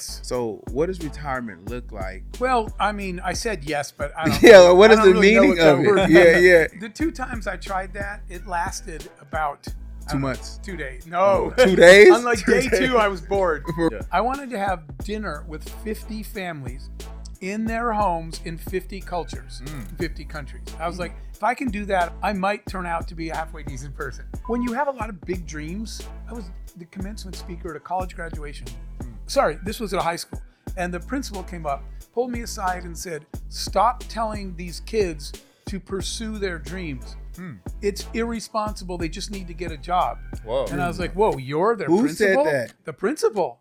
So, what does retirement look like? Well, I mean, I said yes, but I don't. Yeah, what is the really meaning of it? Yeah, yeah. The two times I tried that, it lasted about Two months. two days. No, Oh, two days? Unlike Two day days. two, I was bored. Yeah. I wanted to have dinner with 50 families in their homes in 50 cultures, Mm. 50 countries. I was like, if I can do that, I might turn out to be a halfway decent person. When you have a lot of big dreams, I was the commencement speaker at a college graduation. Sorry, this was at a high school. And the principal came up, pulled me aside, and said, Stop telling these kids to pursue their dreams. Hmm. It's irresponsible. They just need to get a job. Whoa. And I was like, Whoa, you're their Who said principal? that? The principal.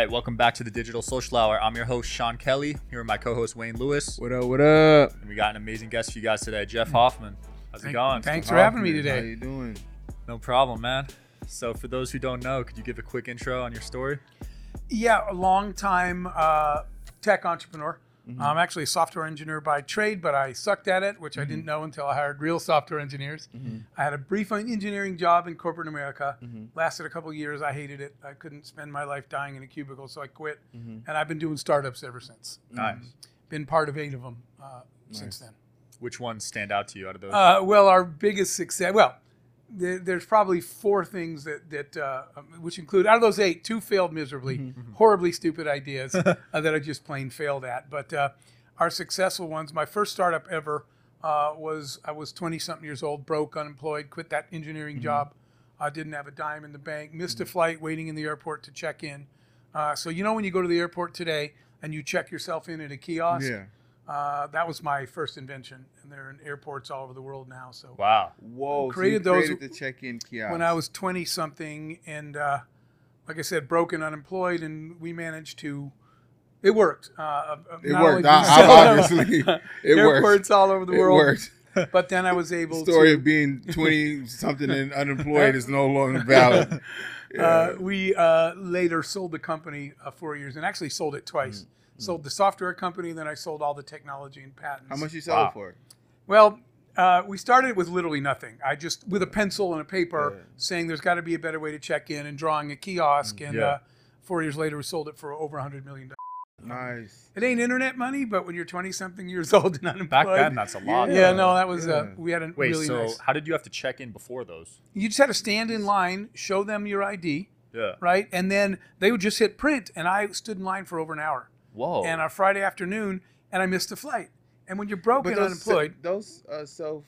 Right, welcome back to the Digital Social Hour. I'm your host Sean Kelly. Here with my co-host Wayne Lewis, What up? What up? and we got an amazing guest for you guys today, Jeff Hoffman. How's it going? Thanks for having me today. How today. you doing? No problem, man. So, for those who don't know, could you give a quick intro on your story? Yeah, a long time uh, tech entrepreneur. Mm-hmm. I'm actually a software engineer by trade, but I sucked at it, which I Mm-hmm. didn't know until I hired real software engineers. I had a brief engineering job in corporate America. Mm-hmm. Lasted a couple years. I hated it. I couldn't spend my life dying in a cubicle, so I quit. Mm-hmm. And I've been doing startups ever since. Nice. Been part of eight of them uh, since then. Which ones stand out to you out of those? Uh, well, our biggest success. Well, there, there's probably four things that that uh, um, which include out of those eight, two failed miserably, horribly stupid ideas uh, that I just plain failed at. But uh, our successful ones. My first startup ever uh, was I was 20 something years old, broke, unemployed, quit that engineering job. I didn't have a dime in the bank, missed a flight, waiting in the airport to check in. Uh, so you know when you go to the airport today and you check yourself in at a kiosk. Yeah. Uh, that was my first invention, and they're in airports all over the world now. So wow. Whoa. Created so you those created the check-in kiosk. when I was 20 something, and uh, like I said, broken, unemployed, and we managed to. It worked. Uh, uh, It worked. I- did we I- sell obviously, it airports worked. all over the It world. worked. But then I was able to Story to. of being 20 something and unemployed is no longer valid. uh, we uh, later sold the company uh, four years, and actually sold it twice. Sold the software company, then I sold all the technology and patents. How much you sell Wow. it for? Well, uh, we started with literally nothing. I just with a pencil and a paper Yeah. saying there's got to be a better way to check in and drawing a kiosk. And Yeah. uh, four years later, we sold it for over a hundred million dollars. Nice. It ain't internet money, but when you're 20 something years old and unemployed, Back then, that's a lot. yeah, though. no, that was uh, we had a Wait, really so nice. how did you have to check in before those? You just had to stand in line, show them your ID, Yeah. right, and then they would just hit print, and I stood in line for over an hour. Whoa. And on Friday afternoon, and I missed a flight. And when you're broke But and those, unemployed, those uh, self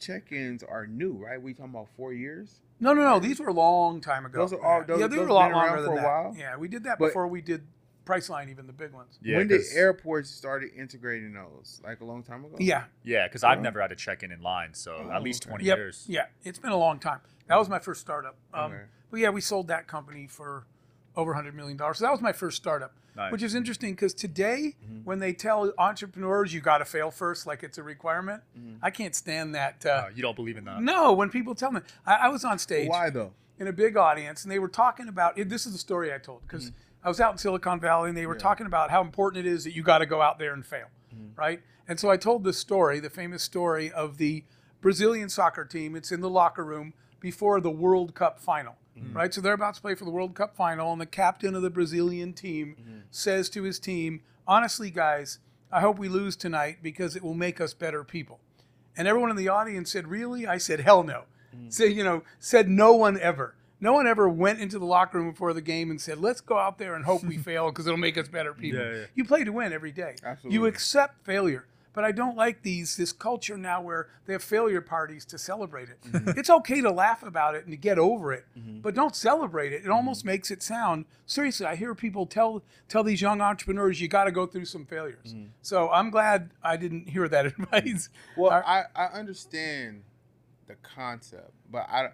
check-ins are new, right? We talking about four years? No, no, no. These were a long time ago. Those are all- yeah, those- yeah, they those were a lot been longer for than a that. while? Yeah, we did that But- before we did Priceline, even the big ones. yeah, when did 'cause- airports started integrating those? Like a long time ago? Yeah. Yeah, because I've never had to check in in line, so Oh, at least okay. 20 Yep. years. Yeah. It's been a long time. That was my first startup. Um, Okay. But yeah, we sold that company for over $100 million. So that was my first startup, Nice. which is interesting because today, Mm-hmm. when they tell entrepreneurs you got to fail first, like it's a requirement, Mm-hmm. I can't stand that. Uh, Uh, you don't believe in that? no, when people tell me, I, I was on stage. Why though? in a big audience, and they were talking about it. This is the story I told because I was out in Silicon Valley, and they were talking about how important it is that you got to go out there and fail, right? And so I told this story, the famous story of the Brazilian soccer team. It's in the locker room before the World Cup final, Mm-hmm. right? So they're about to play for the World Cup final, and the captain of the Brazilian team mm-hmm. says to his team, "Honestly, guys, I hope we lose tonight because it will make us better people." And everyone in the audience said, "Really?" I said, "Hell no." Mm-hmm. So you know, said no one ever. No one ever went into the locker room before the game and said, "Let's go out there and hope we fail because it'll make us better people." Yeah, yeah. You play to win every day. Absolutely. You accept failure, But I don't like these this culture now where they have failure parties to celebrate it. Mm-hmm. It's okay to laugh about it and to get over it, mm-hmm. but don't celebrate it. It almost mm-hmm. makes it sound seriously. I hear people tell tell these young entrepreneurs you got to go through some failures. So I'm glad I didn't hear that advice. Well, Are- I, I understand the concept, but I,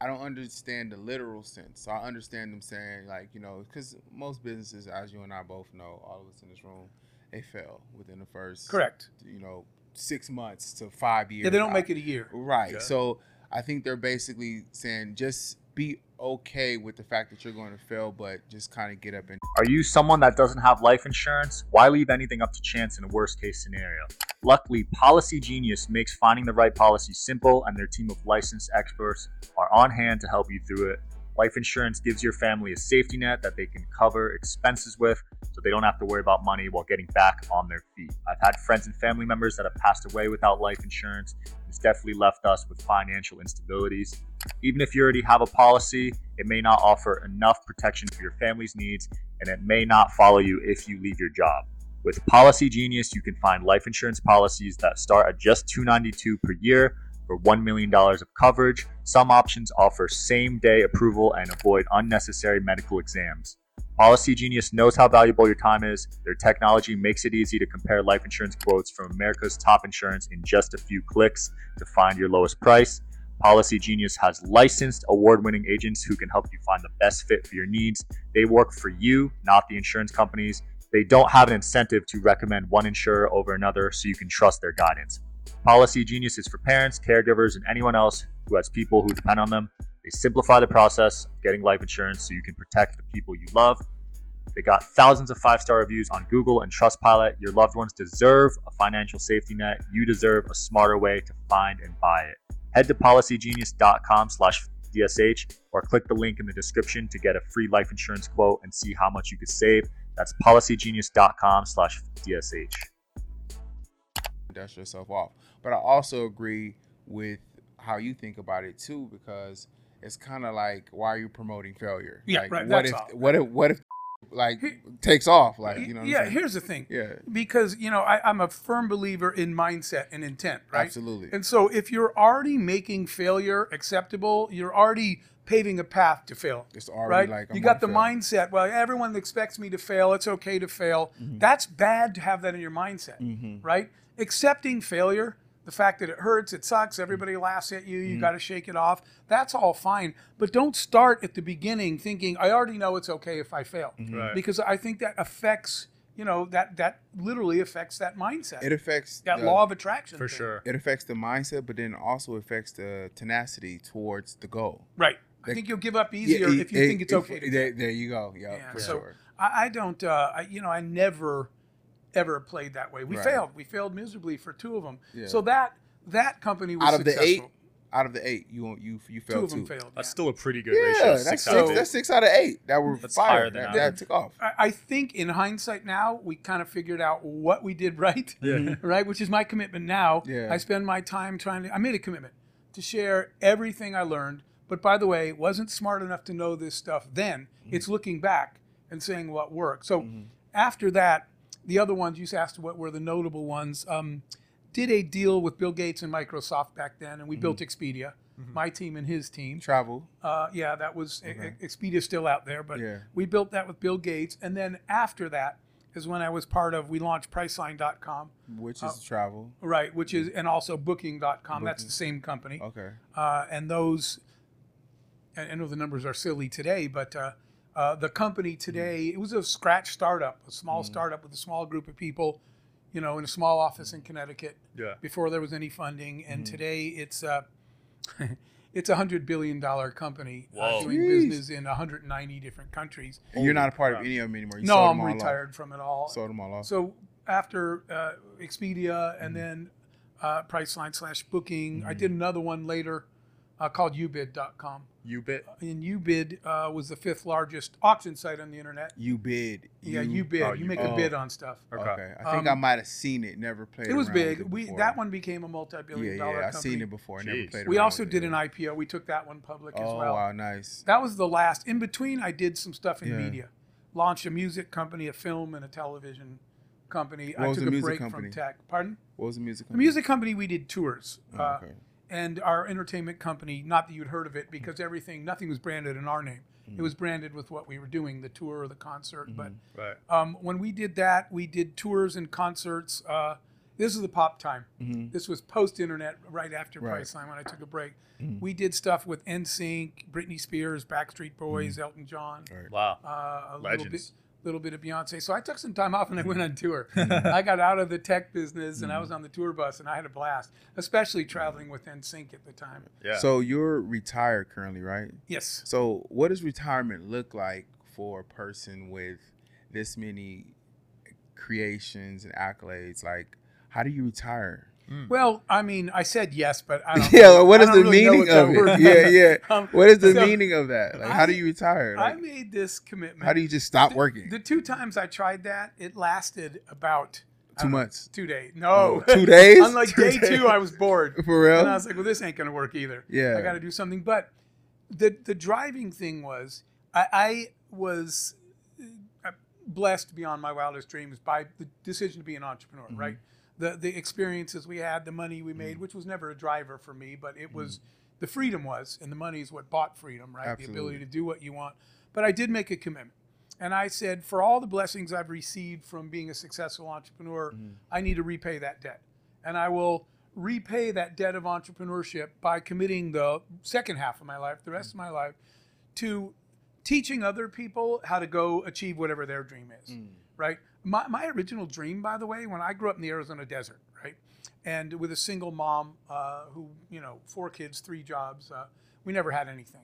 I don't understand the literal sense. So I understand them saying like you know because most businesses, as you and I both know, all of us in this room, they fail within the first Correct. you know six months to five years. Yeah, they don't I- make it a year. Right. Yeah. So I think they're basically saying just be okay with the fact that you're going to fail, but just kind of get up and Are you someone that doesn't have life insurance? Why leave anything up to chance in a worst case scenario? Luckily, Policy Genius makes finding the right policy simple, and their team of licensed experts are on hand to help you through it. Life insurance gives your family a safety net that they can cover expenses with so they don't have to worry about money while getting back on their feet. I've had friends and family members that have passed away without life insurance. It's definitely left us with financial instabilities. Even if you already have a policy, it may not offer enough protection for your family's needs and it may not follow you if you leave your job. With Policy Genius, you can find life insurance policies that start at just 292 per year for $1 million of coverage. Some options offer same day approval and avoid unnecessary medical exams. Policy Genius knows how valuable your time is. Their technology makes it easy to compare life insurance quotes from America's top insurance in just a few clicks to find your lowest price. Policy Genius has licensed, award winning agents who can help you find the best fit for your needs. They work for you, not the insurance companies. They don't have an incentive to recommend one insurer over another, so you can trust their guidance. Policy Genius is for parents, caregivers, and anyone else who has people who depend on them. They simplify the process of getting life insurance so you can protect the people you love. They got thousands of five star reviews on Google and Trustpilot. Your loved ones deserve a financial safety net. You deserve a smarter way to find and buy it. Head to policygenius.com slash DSH or click the link in the description to get a free life insurance quote and see how much you could save. That's policygenius.com slash DSH. Dust yourself off. But I also agree with how you think about it too, because it's kind of like, why are you promoting failure? Yeah, like, right, What if what if what if like takes off? Like you know, yeah, here's the thing. yeah, Because, you know, I, I'm a firm believer in mindset and intent, right? absolutely. And so if you're already making failure acceptable, you're already paving a path to fail. It's already right? like I'm you got the gonna mindset. Well, everyone expects me to fail. It's okay to fail. Mm-hmm. That's bad to have that in your mindset, right? Accepting failure, the fact that it hurts, it sucks, everybody laughs at you, you got to shake it off. That's all fine, but don't start at the beginning thinking I already know it's okay if I fail, Mm-hmm. Right. because I think that affects, you know, that that literally affects that mindset, It affects that the- law of attraction. For thing. sure. It affects the mindset, but then also affects the tenacity towards the goal. Right. I think you'll give up easier Yeah, if you it- think it's it- okay. to There, fail. there you go. Yeah, Yeah, for so sure. I, I don't, uh, I, you know, I never ever played that way. We Right. failed. We failed miserably for two of them. Yeah. So that that company was Out of the eight, out of the eight, you won't- you you two failed of them two. failed. That's yeah. still a pretty good Yeah, ratio. that's Six six. out of eight. That's six out of eight that were That's higher fired. than That, that took off. I, I think in hindsight now we kind of figured out what we did right. Yeah. right, which is my commitment now. Yeah. I spend my time trying to. I made a commitment to share everything I learned. But by the way, wasn't smart enough to know this stuff then. Mm-hmm. It's looking back and saying what worked. So after that, the other ones you asked what were the notable ones. Um, did a deal with Bill Gates and Microsoft back then, and we built Mm-hmm. Expedia. My team and his team. Travel. Uh, yeah, that was Expedia's still out there, but Yeah. we built that with Bill Gates, and then after that is when I was part of. We launched Priceline.com, which Uh, is travel. right? Which is and also Booking.com. That's the same company, Okay. uh, and those. I I know the numbers are silly today, but uh, the company today it was a scratch startup, a small startup with a small group of people, you know, in a small office in Connecticut Yeah. before there was any funding, and Mm-hmm. today it's uh, it's a hundred billion dollar company uh, doing Jeez. business in 190 different countries. And you're not a part of any of them anymore. You no, sold I'm them all retired from it all. Sold them all off. So after uh, Expedia Mm-hmm. and then uh, Priceline slash Booking, I Mm-hmm. did another one later uh, called Ubid.com. Ubid. And Ubid uh, was the fifth largest auction site on the internet. you bid. Yeah, you bid. oh, you you make bid. a bid on stuff. Okay. Okay. I think Um, I might have seen it. Never played. It was big. it We that one became a multi-billion yeah. dollar I've seen it before. I never Jeez. played. We also with did it. an IPO. We took that one public as well. Oh wow, nice. That was the last. In between, I did some stuff in Yeah. media. Launched a music company, a film, and a television company. What I was took the a music break company? from tech. Pardon? What was the music? The music company we did tours. Oh, uh, okay. And our entertainment company, not that you'd heard of it, because everything, nothing was branded in our name. It was branded with what we were doing, the tour or the concert. But Right. um, when we did that, we did tours and concerts. Uh, this is the pop time. Mhm. This was post internet, right after Right. Priceline when I took a break. We did stuff with NSYNC, Britney Spears, Backstreet Boys, Elton John, Right. Wow. uh, a little bit, Legends. Little bit of Beyonce. So I took some time off and I went on tour. I got out of the tech business and I was mm. on the tour bus and I had a blast, especially traveling with NSYNC at the time. Yeah. So you're retired currently, right? Yes. So what does retirement look like for a person with this many creations and accolades? Like, how do you retire? Well, I mean, I said yes, but I don't. Yeah, what I is the really meaning of it? Yeah, yeah. Um, What is the so meaning of that? Like, how do you retire? I made this commitment. how do you just stop working? The two times I tried that, it lasted about Two don't know, months. two days. No, Oh, two days? Unlike Two day days. two, I was bored. For real? And I was like, well, this ain't gonna work either. Yeah. I got to do something. But the the driving thing was, I, I was uh, blessed beyond my wildest dreams by the decision to be an entrepreneur. Mm-hmm. Right. The the experiences we had, the money we made, mm. which was never a driver for me, but it was mm. the freedom was, and the money is what bought freedom. Right. The ability to do what you want. But I did make a commitment. And I said, for all the blessings I've received from being a successful entrepreneur, mm. I need to repay that debt. And I will repay that debt of entrepreneurship by committing the second half of my life, the rest of my life, to teaching other people how to go achieve whatever their dream is. Right? My, my original dream, by the way, when I grew up in the Arizona desert, right? And with a single mom uh, who, you know, four kids, three jobs, uh, we never had anything.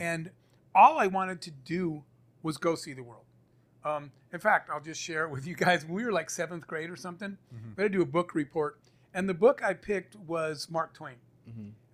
And all I wanted to do was go see the world. Um, in fact, I'll just share it with you guys. When we were like seventh grade or something, we had to do a book report. And the book I picked was Mark Twain.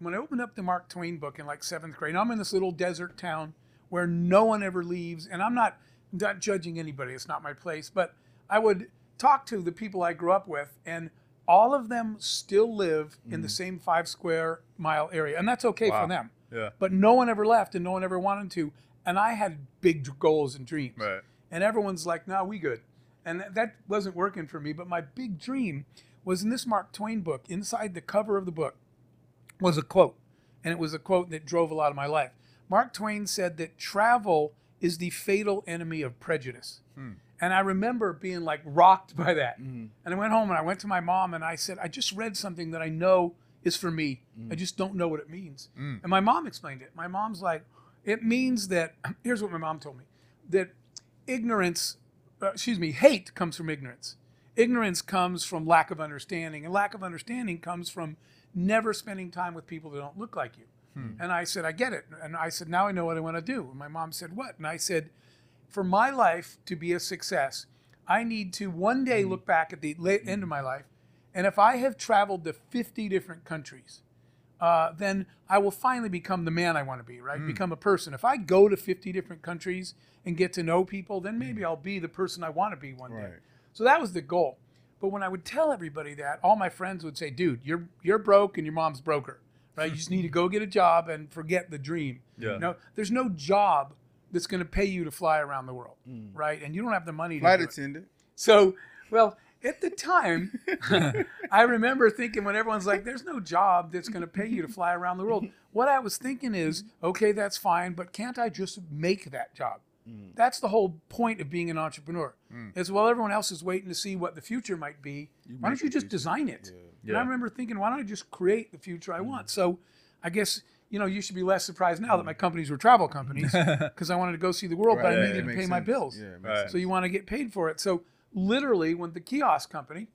When I opened up the Mark Twain book in like seventh grade, I'm in this little desert town where no one ever leaves. And I'm not, not judging anybody, it's not my place. But I would talk to the people I grew up with, and all of them still live in the mm. same five square mile area. And that's okay Wow. for them Yeah. but no one ever left and no one ever wanted to and i had big goals and dreams Right. and everyone's like no we good and th- that wasn't working for me but my big dream was in this mark twain book inside the cover of the book was a quote and it was a quote that drove a lot of my life mark twain said that travel is the fatal enemy of prejudice. Hmm. And i remember being like rocked by that. Hmm. And i went home and i went to my mom and i said i just read something that i know is for me. Hmm. I just don't know what it means. And my mom explained it. My mom's like it means that here's what my mom told me that ignorance uh, excuse me hate comes from ignorance. Ignorance comes from lack of understanding and lack of understanding comes from never spending time with people that don't look like you Hmm. and i said i get it. And i said now i know what i want to do. And my mom said what? And i said for my life to be a success i need to one day hmm. look back at the la- hmm. end of my life and if i have traveled to 50 different countries uh, then I will finally become the man I want to be, right? Become a person. If I go to 50 different countries and get to know people, then maybe I'll be the person I want to be one day. So that was the goal. But when I would tell everybody that, all my friends would say, "Dude, you're you're broke and your mom's broker, right? You just need to go get a job and forget the dream." Yeah. You know, there's no job that's going to pay you to fly around the world, mm. right? And you don't have the money to Flight do it. attendant. So, well, at the time, I remember thinking when everyone's like, there's no job that's going to pay you to fly around the world. What I was thinking is, okay, that's fine, but can't I just make that job? That's the whole point of being an entrepreneur. Is while everyone else is waiting to see what the future might be, why don't you just design it? And Yeah. I remember thinking, why don't I just create the future I want? So I guess you know you should be less surprised now that my companies were travel companies because I wanted to go see the world, but Right. I Yeah, needed it to pay my bills. Yeah, Right. So you want to get paid for it. So literally, when the kiosk company,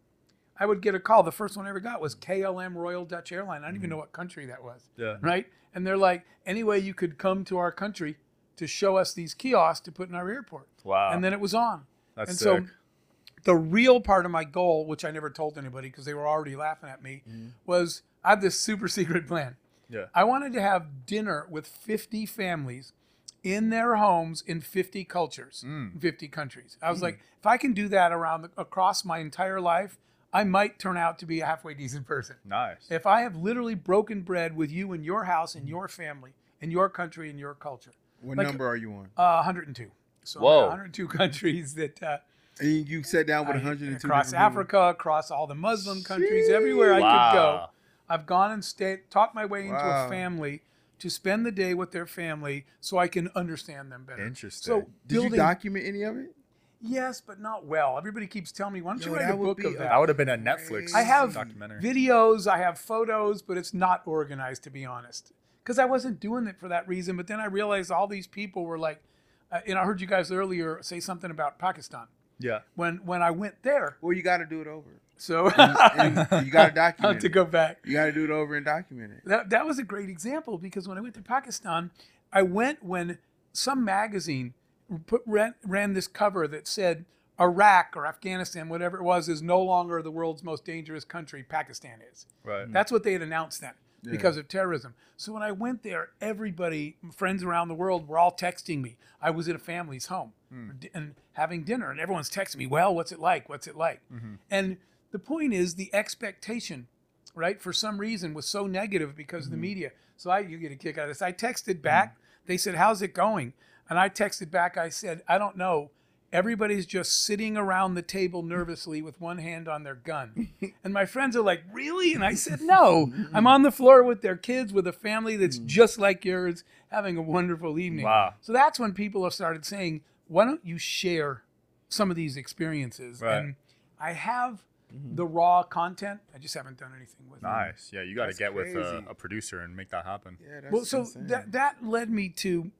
I would get a call. The first one I ever got was KLM Royal Dutch Airline. I don't even know what country that was. Yeah. Right? And they're like, any way you could come to our country to show us these kiosks to put in our airport. Wow. And then it was on. That's and sick. so the real part of my goal, which I never told anybody because they were already laughing at me, mm-hmm. was I had this super secret plan. Yeah. I wanted to have dinner with 50 families in their homes in 50 cultures, Mm. 50 countries. I was mm. like, if I can do that around the, across my entire life, I might turn out to be a halfway decent person. Nice. If I have literally broken bread with you in your house, in mm. your family, in your country, in your culture, What Like- number are you on? uh, 102. So Whoa. 102 countries that uh, And you, you sat down with I- 102 across different Africa, across all the Muslim countries, everywhere I could go. I've gone and stayed, talked my way into Wow. a family to spend the day with their family so I can understand them better. Interesting. So people. Did building, you document any of it? yes, but not well. Everybody keeps telling me, why don't you write a book be of that? that would have been a Netflix I have documentary. videos, I have photos, but it's not organized to be honest. Because I wasn't doing it for that reason. But then I realized all these people were like, uh, and I heard you guys earlier say something about Pakistan. yeah. When when I went there, Well, you got to do it over. so And you got to I have document to it. go back. You got to do it over and document it. That that was a great example because when I went to Pakistan, I went when some magazine put ran, ran this cover that said Iraq or Afghanistan, whatever it was, is no longer the world's most dangerous country. Pakistan is. Right. That's what they had announced then because of terrorism. So when I went there, everybody, friends around the world, were all texting me. I was at a family's home hmm. and having dinner, and everyone's texting me, "Well, what's it like? What's it like?" Mm-hmm. And the point is, the expectation, right, for some reason, was so negative because of the mm-hmm. media. So I, you get a kick out of this. I texted mm-hmm. back. They said, "How's it going?" And I texted back. I said, "I don't know." Everybody's just sitting around the table nervously with one hand on their gun. And my friends are like, Really? And I said, No. I'm on the floor with their kids, with a family that's mm. just like yours, having a wonderful evening. Wow. So that's when people have started saying, Why don't you share some of these experiences? Right. And I have mm-hmm. the raw content. I just haven't done anything with it. Nice. Yeah, you got to That's get with uh, a, a producer and make that happen. Yeah, that's Well, so insane. that that led me to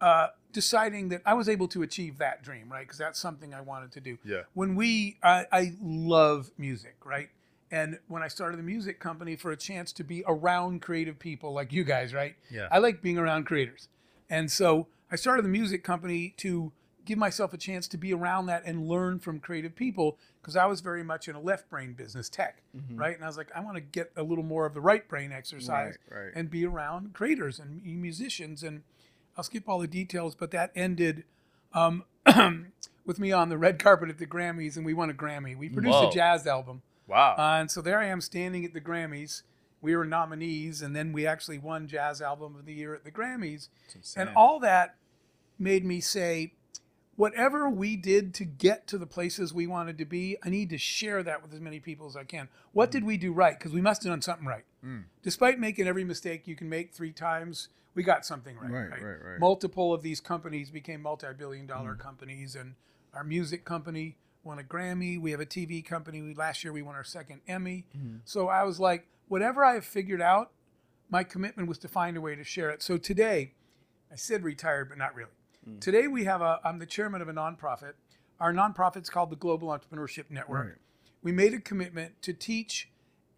uh, deciding that I was able to achieve that dream, right? Because that's something I wanted to do. Yeah. When we, I, I love music, right? And when I started the music company for a chance to be around creative people like you guys, right? Yeah. I like being around creators. And so I started the music company to give myself a chance to be around that and learn from creative people because I was very much in a left brain business tech, mm-hmm. right? And I was like, I want to get a little more of the right brain exercise Right, right. and be around creators and musicians. And I'll skip all the details, but that ended um, with me on the red carpet at the Grammys, and we won a Grammy. We produced Whoa. a jazz album. Wow. Uh, and so there I am standing at the Grammys. We were nominees, and then we actually won Jazz Album of the Year at the Grammys. And all that made me say, whatever we did to get to the places we wanted to be, I need to share that with as many people as I can. What did we do right? Because we must have done something right. Mm. Despite making every mistake you can make three times, we got something right. Right, right, right. Multiple of these companies became multi-billion dollar mm. companies, and our music company won a Grammy. We have a TV company. We, last year we won our second Emmy. Mm. So I was like, whatever I have figured out, my commitment was to find a way to share it. So today, I said retired, but not really. Today we have a. I'm the chairman of a nonprofit. Our nonprofit's called the Global Entrepreneurship Network. Right. We made a commitment to teach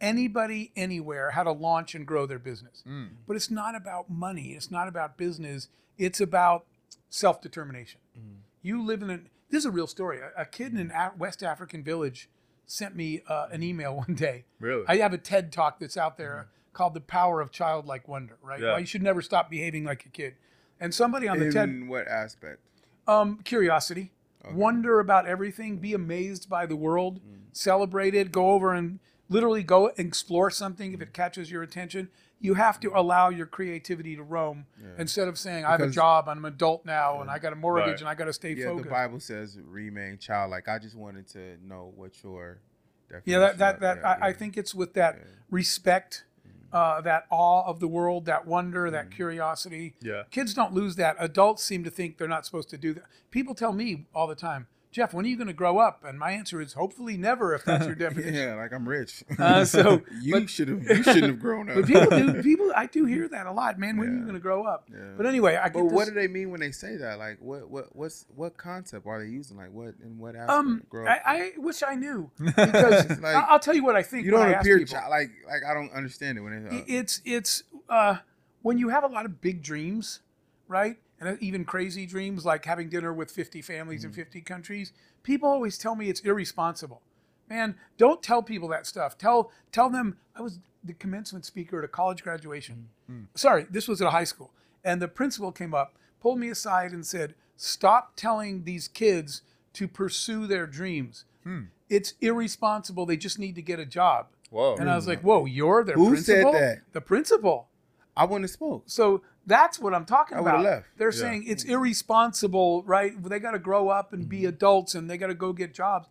anybody anywhere how to launch and grow their business. Mm. But it's not about money. It's not about business. It's about self-determination. Mm. You live in a. This is a real story. A, a kid in mm. a- West African village sent me uh, an email one day. Really? I have a TED talk that's out there mm-hmm. called "The Power of Childlike Wonder." Right? Yeah. Why you should never stop behaving like a kid. And somebody on the TED In what aspect? um, curiosity, wonder about everything, be amazed by the world, celebrate it, go over and literally go explore something if it catches your attention. You have to allow your creativity to roam instead of saying, I have a Because- job, I'm an adult now, and I got a mortgage Right. and I got to stay Yeah, focused. the Bible says remain childlike. I just wanted to know what your definition Yeah, that that, of that I, I yeah. think it's with that respect, uh, that awe of the world, that wonder, that curiosity. Yeah. Kids don't lose that. Adults seem to think they're not supposed to do that. People tell me all the time, Jeff, when are you going to grow up? And my answer is hopefully never, if that's your definition. Yeah, like I'm rich. Uh, so, you should have you shouldn't have grown up. But people do. People, I do hear that a lot, man. When are you going to grow up? Yeah. But anyway, I But what do they mean when they say that? Like, what, what, what's, what concept are they using? Like, what, and what aspect? um, Grow up? I, I wish I knew because like- I'll tell you what I think. you don't appear people. like, like I don't understand it when they. Uh, it's it's uh, when you have a lot of big dreams, right? And even crazy dreams like having dinner with 50 families Mm. in 50 countries. People always tell me it's irresponsible. Man, don't tell people that stuff. Tell tell them I was the commencement speaker at a college graduation. Mm. Sorry, this was at a high school. And the principal came up, pulled me aside and said, "Stop telling these kids to pursue their dreams. Hmm. It's irresponsible. They just need to get a job." Whoa. And I was like, "Whoa, you're their Who said principal?" that? The principal. I wouldn't have spoke. So that's what I'm talking I about. left. They're Yeah. saying it's irresponsible, right? They got to grow up and Mm-hmm. be adults and they got to go get jobs.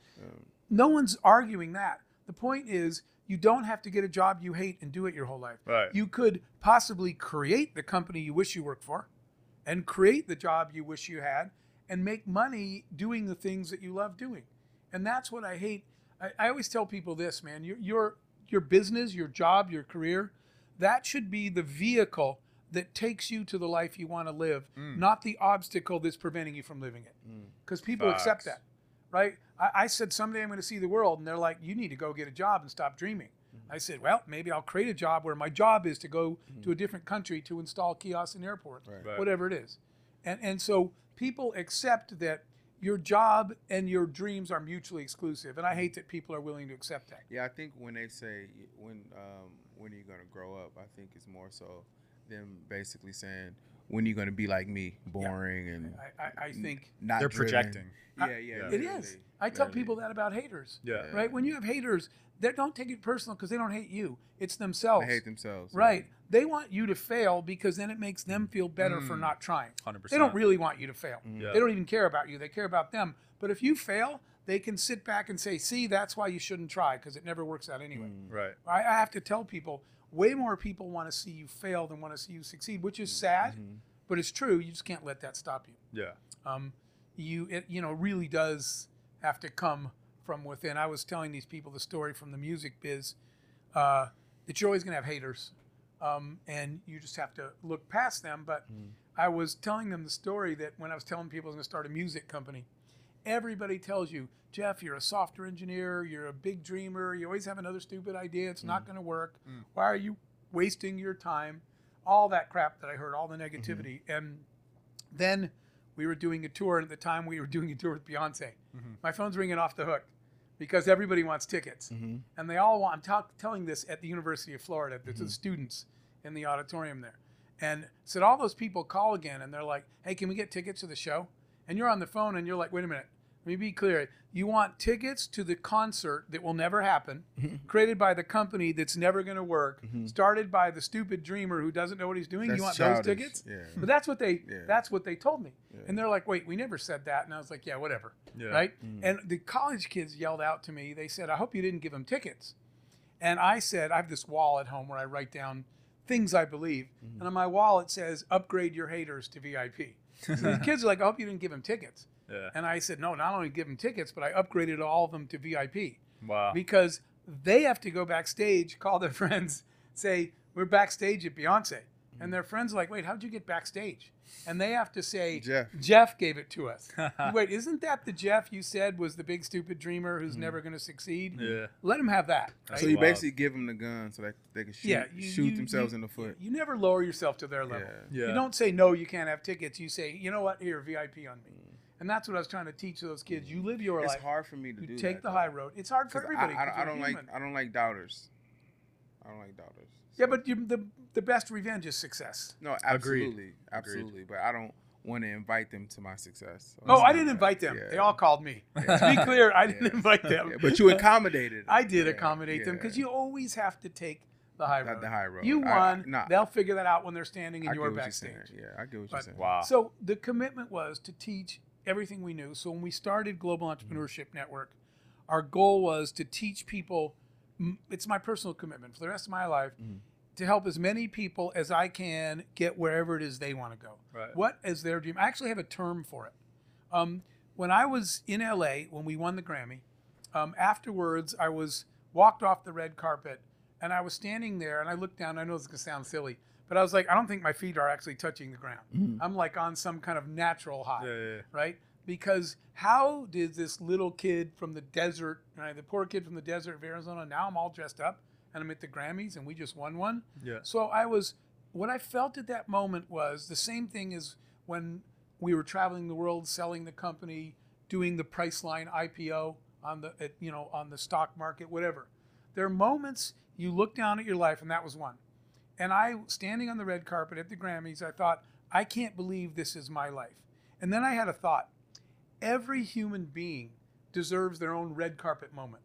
No one's arguing that. The point is, you don't have to get a job you hate and do it your whole life. Right. You could possibly create the company you wish you worked for and create the job you wish you had and make money doing the things that you love doing. And that's what I hate. I, I always tell people this, man. Your, your your business, your job, your career, that should be the vehicle that takes you to the life you want to live, mm. not the obstacle that's preventing you from living it. Mm. Because people accept that, right? I, I said someday I'm going to see the world, and they're like, "You need to go get a job and stop dreaming." Mm. I said, "Well, maybe I'll create a job where my job is to go to a different country to install kiosks in airports, Right. whatever it is." And and so people accept that your job and your dreams are mutually exclusive, and I hate that people are willing to accept that. Yeah, I think when they say when um, when are you gonna grow up, I think it's more so them basically saying when are you gonna be like me, boring and I, I, I think not They're driven. projecting. Yeah, yeah, It it literally, is. I tell people that about haters. Yeah. Right? When you have haters, they don't take it personal because they don't hate you. It's themselves. They hate themselves. yeah. Right. They want you to fail because then it makes them feel better for Mm. not trying. 100%. They don't really want you to fail. Yeah. They don't even care about you. They care about them. But if you fail, they can sit back and say, see, that's why you shouldn't try because it never works out anyway. Right. I, I have to tell people way more people want to see you fail than want to see you succeed, which is sad, but it's true. You just can't let that stop you Yeah. um, you it you know really does have to come from within. I was telling these people the story from the music biz uh, that you're always going to have haters, um, and you just have to look past them. But I was telling them the story that when I was telling people I was going to start a music company, everybody tells you, Jeff, you're a software engineer, you're a big dreamer, you always have another stupid idea, it's not mm. going to work. Mm. Why are you wasting your time? All that crap that I heard, all the negativity, mm-hmm. and then we were doing a tour, and at the time we were doing a tour with Beyonce. Mm-hmm. My phone's ringing off the hook because everybody wants tickets, mm-hmm. and they all want. I'm talk, telling this at the University of Florida to the students in the auditorium there, and said all those people call again, and they're like, "Hey, can we get tickets to the show?" And you're on the phone, and you're like, "Wait a minute." Let me be clear. You want tickets to the concert that will never happen, mm-hmm. created by the company that's never going to work, mm-hmm. started by the stupid dreamer who doesn't know what he's doing. That's you want childish. those tickets? Yeah. But that's what they Yeah. that's what they told me. And they're like, "Wait, we never said that." And I was like, "Yeah, whatever." Yeah. Right? Mm. And the college kids yelled out to me. They said, "I hope you didn't give them tickets." And I said, "I have this wall at home where I write down things I believe." Mm-hmm. And on my wall it says, "Upgrade your haters to VIP." So the kids are like, "I hope you didn't give them tickets." Yeah. And I said, "No, not only give them tickets, but I upgraded all of them to VIP." Wow. because they have to go backstage, call their friends, say, We're backstage at Beyonce. And their friends are like, Wait, how'd you get backstage? And they have to say, Jeff. Jeff gave it to us. Wait, isn't that the Jeff you said was the big stupid dreamer who's mm-hmm. never going to succeed? Yeah. Let him have that. That's So you wild. basically give them the gun so that they can shoot, yeah, you, shoot you- themselves you- in the foot. You never lower yourself to their level. Yeah. Yeah. You don't say no, you can't have tickets. You say, you know what, here, VIP on me. Mm. And that's what I was trying to teach those kids. You mm. live your It's life. It's hard for me to You do take that, the though. high road. It's hard for everybody. I, 'cause I, I don't like. I don't like doubters. I don't like doubters. Yeah, but you, the the best revenge is success. no, Agreed. absolutely, absolutely. But I don't want to invite them to my success. So Oh, I didn't that. invite them. Yeah. They all called me. to be clear, I didn't Yeah. invite them. Yeah, but you accommodated. I did Yeah, accommodate them because you always have to take the high Not road. the high road. You I- I- won. nah. They'll figure that out when they're standing I your get you're backstage. Yeah, I get what But- you're saying. Wow. So the commitment was to teach everything we knew. So when we started Global mm-hmm. Entrepreneurship Network, our goal was to teach people. It's my personal commitment for the rest of my life mm-hmm. To help as many people as I can get wherever it is they want to go. Right. What is their dream? I actually have a term for it. Um, when I was in LA, when we won the Grammy, um, afterwards I was walked off the red carpet and I was standing there and I looked down. I know it's gonna sound silly, but I was like, I don't think my feet are actually touching the ground. I'm like on some kind of natural high, Yeah, yeah, yeah. right? Because how did this little kid from the desert, right, the poor kid from the desert of Arizona, now I'm all dressed up and I'm at the Grammys and we just won one. Yeah. So I was, what I felt at that moment was the same thing as when we were traveling the world, selling the company, doing the Priceline IPO on the, at, you know, on the stock market, whatever. There are moments you look down at your life, and that was one. And I, standing on the red carpet at the Grammys, I thought, I can't believe this is my life. And then I had a thought every human being deserves their own red carpet moment.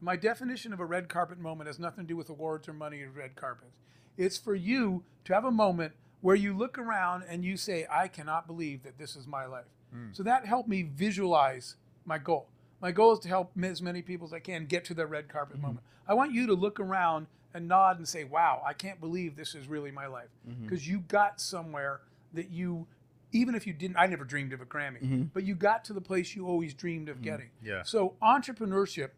My definition of a red carpet moment has nothing to do with awards or money or red carpets. It's for you to have a moment where you look around and you say, I cannot believe that this is my life. Hmm. So that helped me visualize my goal. My goal is to help as many people as I can get to their red carpet hmm. moment. I want you to look around and nod and say, Wow, I can't believe this is really my life. Hmm. Because you got somewhere that you, even if you didn't, I never dreamed of a Grammy, but you got to the place you always dreamed of getting. Yeah. So entrepreneurship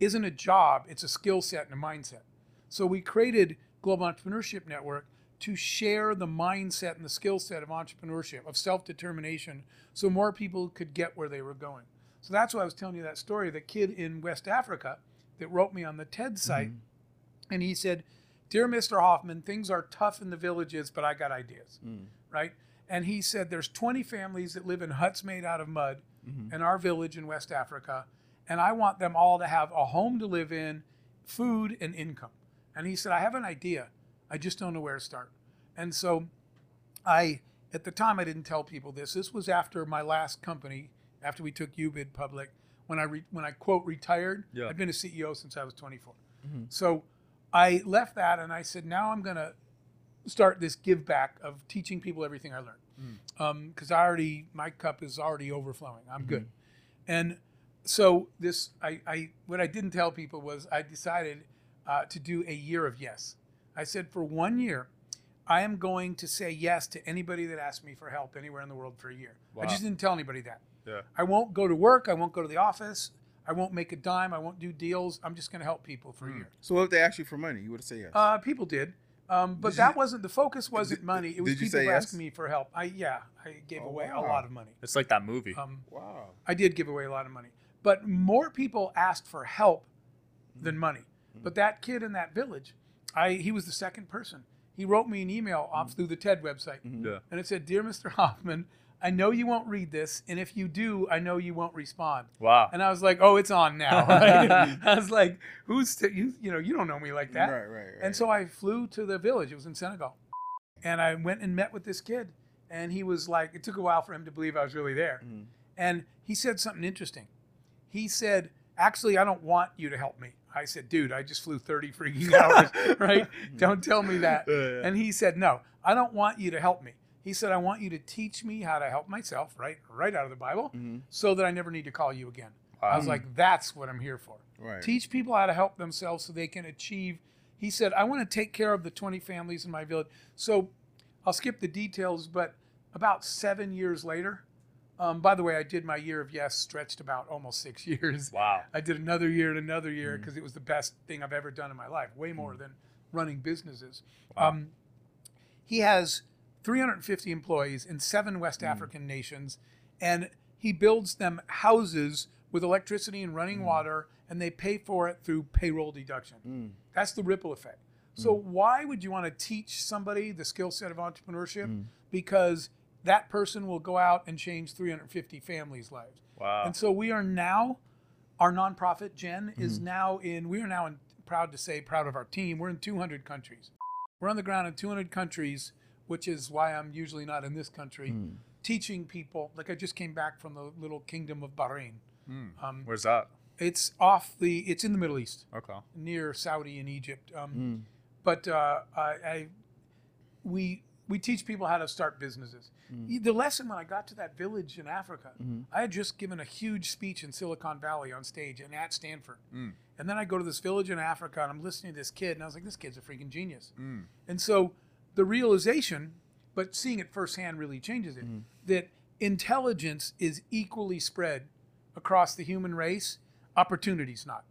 isn't a job, it's a skill set and a mindset. So we created Global Entrepreneurship Network to share the mindset and the skill set of entrepreneurship, of self-determination, so more people could get where they were going. So that's why I was telling you that story. The kid in West Africa that wrote me on the TED mm-hmm. site, and he said, Dear Mr. Hoffman, things are tough in the villages, but I got ideas. Mm. Right? And he said there's 20 families that live in huts made out of mud mm-hmm. in our village in West Africa, and I want them all to have a home to live in, food, and income. And he said, I have an idea. I just don't know where to start. And so I, at the time, I didn't tell people this. This was after my last company, after we took UBID public, when I, re, when I quote retired. Yeah. I'd been a CEO since I was 24. Mm-hmm. So I left that and I said, now I'm going to start this give back of teaching people everything I learned. Mm. Um, because I already, my cup is already overflowing. I'm mm-hmm. good. And so this, I, I, what I didn't tell people was I decided uh, to do a year of yes. I said for one year, I am going to say yes to anybody that asks me for help anywhere in the world for a year. I just didn't tell anybody that. Yeah. I won't go to work. I won't go to the office. I won't make a dime. I won't do deals. I'm just going to help people for a year. So what if they asked you for money? You would say yes. Uh, people did, um, but Did that you- wasn't the focus. Wasn't did- money. It was people say yes? asking me for help. I yeah, I gave Oh, away a lot of money. It's like that movie. Um, wow. I did give away a lot of money, but more people asked for help than mm-hmm. money. But that kid in that village, I he was the second person. He wrote me an email off mm-hmm. through the TED website, mm-hmm. yeah. and it said, "Dear Mr. Hoffman, I know you won't read this, and if you do, I know you won't respond." Wow. And I was like, "Oh, it's on now." right? I was like, "Who's t- you? You know, you don't know me like that." Right, right, right. And so I flew to the village. It was in Senegal. And I went and met with this kid. And he was like, it took a while for him to believe I was really there. Mm-hmm. And he said something interesting. He said, Actually, I don't want you to help me. I said, Dude, I just flew 30 freaking hours, right? Don't tell me that. Yeah, yeah. And he said, No, I don't want you to help me. He said, I want you to teach me how to help myself, right? Right out of the Bible, mm-hmm. so that I never need to call you again. I was like, That's what I'm here for. Right. Teach people how to help themselves so they can achieve. He said, I want to take care of the 20 families in my village. So I'll skip the details, but about seven years later, um, by the way, I did my year of yes, stretched about almost six years. Wow. I did another year and another year mm-hmm. because it was the best thing I've ever done in my life, way more mm. than running businesses. Um, he has 350 employees in seven West mm. African nations, and he builds them houses with electricity and running mm. water, and they pay for it through payroll deduction. That's the ripple effect. So why would you want to teach somebody the skill set of entrepreneurship? Because that person will go out and change 350 families' lives. Wow. And so we are now, our nonprofit GEN, is now in. We are now in, proud to say, proud of our team. We're in 200 countries. We're on the ground in 200 countries, which is why I'm usually not in this country, teaching people. Like I just came back from the little kingdom of Bahrain. Um, Where's that? it's off the. It's in the Middle East Okay. near Saudi and Egypt. Um, But uh, I, I, we we teach people how to start businesses. Mm. The lesson when I got to that village in Africa, mm-hmm. I had just given a huge speech in Silicon Valley on stage and at Stanford. Mm. And then I go to this village in Africa and I'm listening to this kid and I was like, this kid's a freaking genius. Mm. And so the realization, but seeing it firsthand really changes it, that intelligence is equally spread across the human race, opportunities not.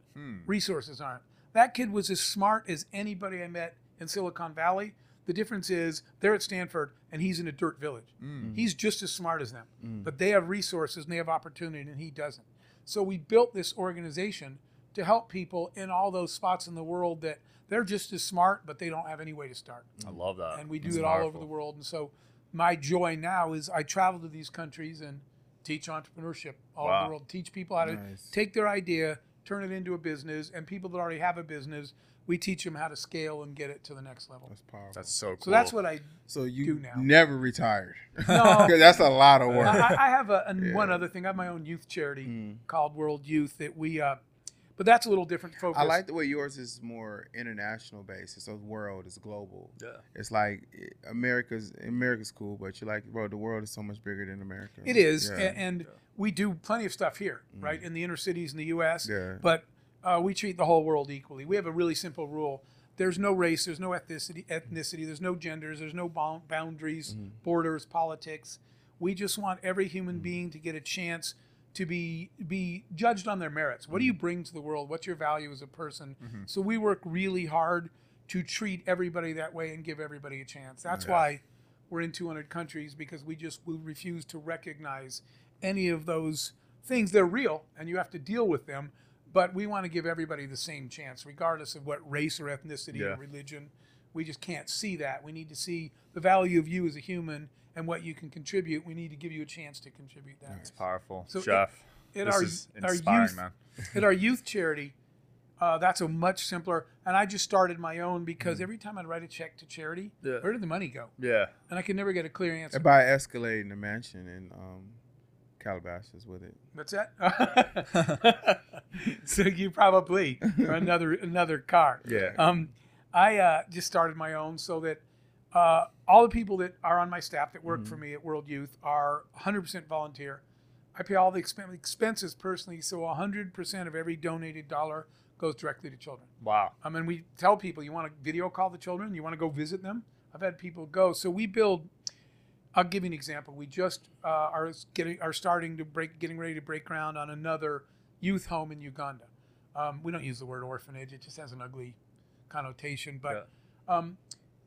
Resources aren't. That kid was as smart as anybody I met in Silicon Valley. The difference is they're at Stanford and he's in a dirt village. Mm. He's just as smart as them, mm. but they have resources and they have opportunity and he doesn't. So we built this organization to help people in all those spots in the world that they're just as smart, but they don't have any way to start I love that. and we do That's it all over the world. And so, my joy now is I travel to these countries and teach entrepreneurship all over the world. Teach people how to Nice. take their idea, turn it into a business, and people that already have a business, we teach them how to scale and get it to the next level. That's powerful. That's so cool. So that's what I. so you do now. never retired. No. 'Cause that's a lot of work. I, I have a, and one other thing. I have my own youth charity Mm. called World Youth that we. Uh, but that's a little different focus. I like the way yours is more international based. It's a world. It's global. Yeah. It's like eh, America's America's cool, but you're like, bro, the world is so much bigger than America. It is, Yeah. a- and we do plenty of stuff here, right, in the inner cities in the U.S. Yeah. But uh, we treat the whole world equally. We have a really simple rule: there's no race, there's no ethnicity, ethnicity, there's no genders, there's no bound- boundaries, borders, politics. We just want every human being to get a chance to be be judged on their merits. What do you mm-hmm. bring to the world? What's your value as a person? Mm-hmm. So we work really hard to treat everybody that way and give everybody a chance. That's why we're in 200 countries because we just we refuse to recognize any of those things. They're real and you have to deal with them, but we want to give everybody the same chance, regardless of what race or ethnicity Yeah. or religion. We just can't see that. We need to see the value of you as a human and what you can contribute. We need to give you a chance to contribute that. It's powerful. So Jeff, At this our, is our inspiring, youth, man. at our youth charity, uh, that's a much simpler. And I just started my own because Mm. every time I'd write a check to charity, Yeah. where did the money go? Yeah. And I could never get a clear answer. And buy Escalade in the mansion in um, Calabasas with it. What's that? so you probably or another another car. Yeah. Um, I uh, just started my own so that uh, all the people that are on my staff that work for me at World Youth are 100% volunteer. I pay all the expen- expenses personally, so 100% of every donated dollar goes directly to children. Wow. I mean, we tell people you want to video call the children, you want to go visit them. I've had people go. So we build. I'll give you an example. We just uh, are getting are starting to break, getting ready to break ground on another youth home in Uganda. Um, we don't use the word orphanage; it just has an ugly connotation. But um,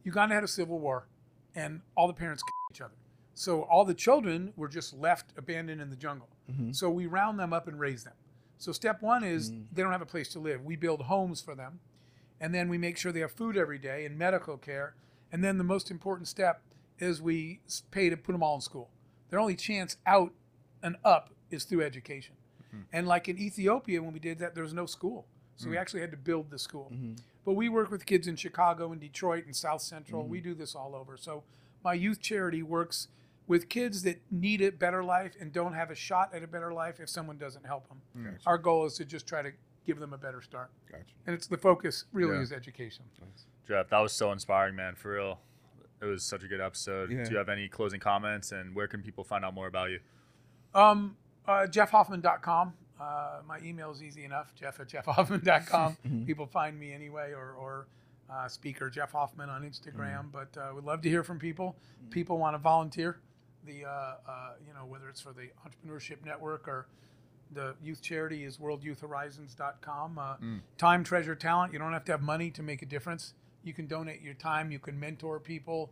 Uganda had a civil war, and all the parents killed each other. So all the children were just left abandoned in the jungle. Mm-hmm. So we round them up and raise them. So step one is mm. they don't have a place to live. We build homes for them, and then we make sure they have food every day and medical care. And then the most important step is we pay to put them all in school. Their only chance out and up is through education. Mm-hmm. And like in Ethiopia, when we did that, there was no school. So we actually had to build the school. But we work with kids in Chicago and Detroit and South Central. We do this all over. So my youth charity works with kids that need a better life and don't have a shot at a better life if someone doesn't help them. Gotcha. Our goal is to just try to give them a better start. Gotcha. And it's the focus really Yeah. is education. Jeff, that was so inspiring, man. For real. It was such a good episode. Yeah. Do you have any closing comments and where can people find out more about you? Um, uh, jeffhoffman.com. Uh, my email is easy enough, jeff at jeffhoffman.com. People find me anyway, or, or uh, speaker Jeff Hoffman on Instagram. But uh, we'd love to hear from people. People want to volunteer. The uh, uh, you know whether it's for the Entrepreneurship Network or the youth charity is worldyouthhorizons.com. Uh, Time, treasure, talent. You don't have to have money to make a difference. You can donate your time. You can mentor people.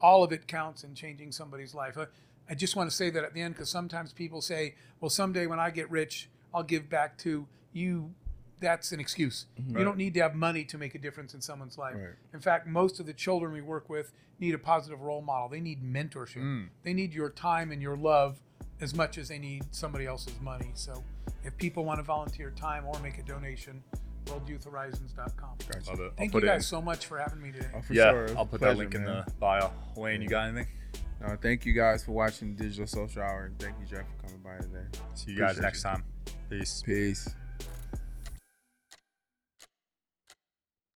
All of it counts in changing somebody's life. Uh, I just want to say that at the end because sometimes people say, "Well, someday when I get rich, I'll give back to you." That's an excuse. Mm-hmm. You don't need to have money to make a difference in someone's life. Right. In fact, most of the children we work with need a positive role model. They need mentorship. Mm. They need your time and your love as much as they need somebody else's money. So if people want to volunteer time or make a donation, worldyouthhorizons.com. Gotcha. Love it. Thank I'll you guys it so much for having me today. Oh, for yeah, sure. I'll put pleasure, that link in the bio. Wayne, you got anything? No, thank you guys for watching Digital Social Hour. and Thank you, Jeff, for coming by today. See you guys next you. time. Peace. Peace.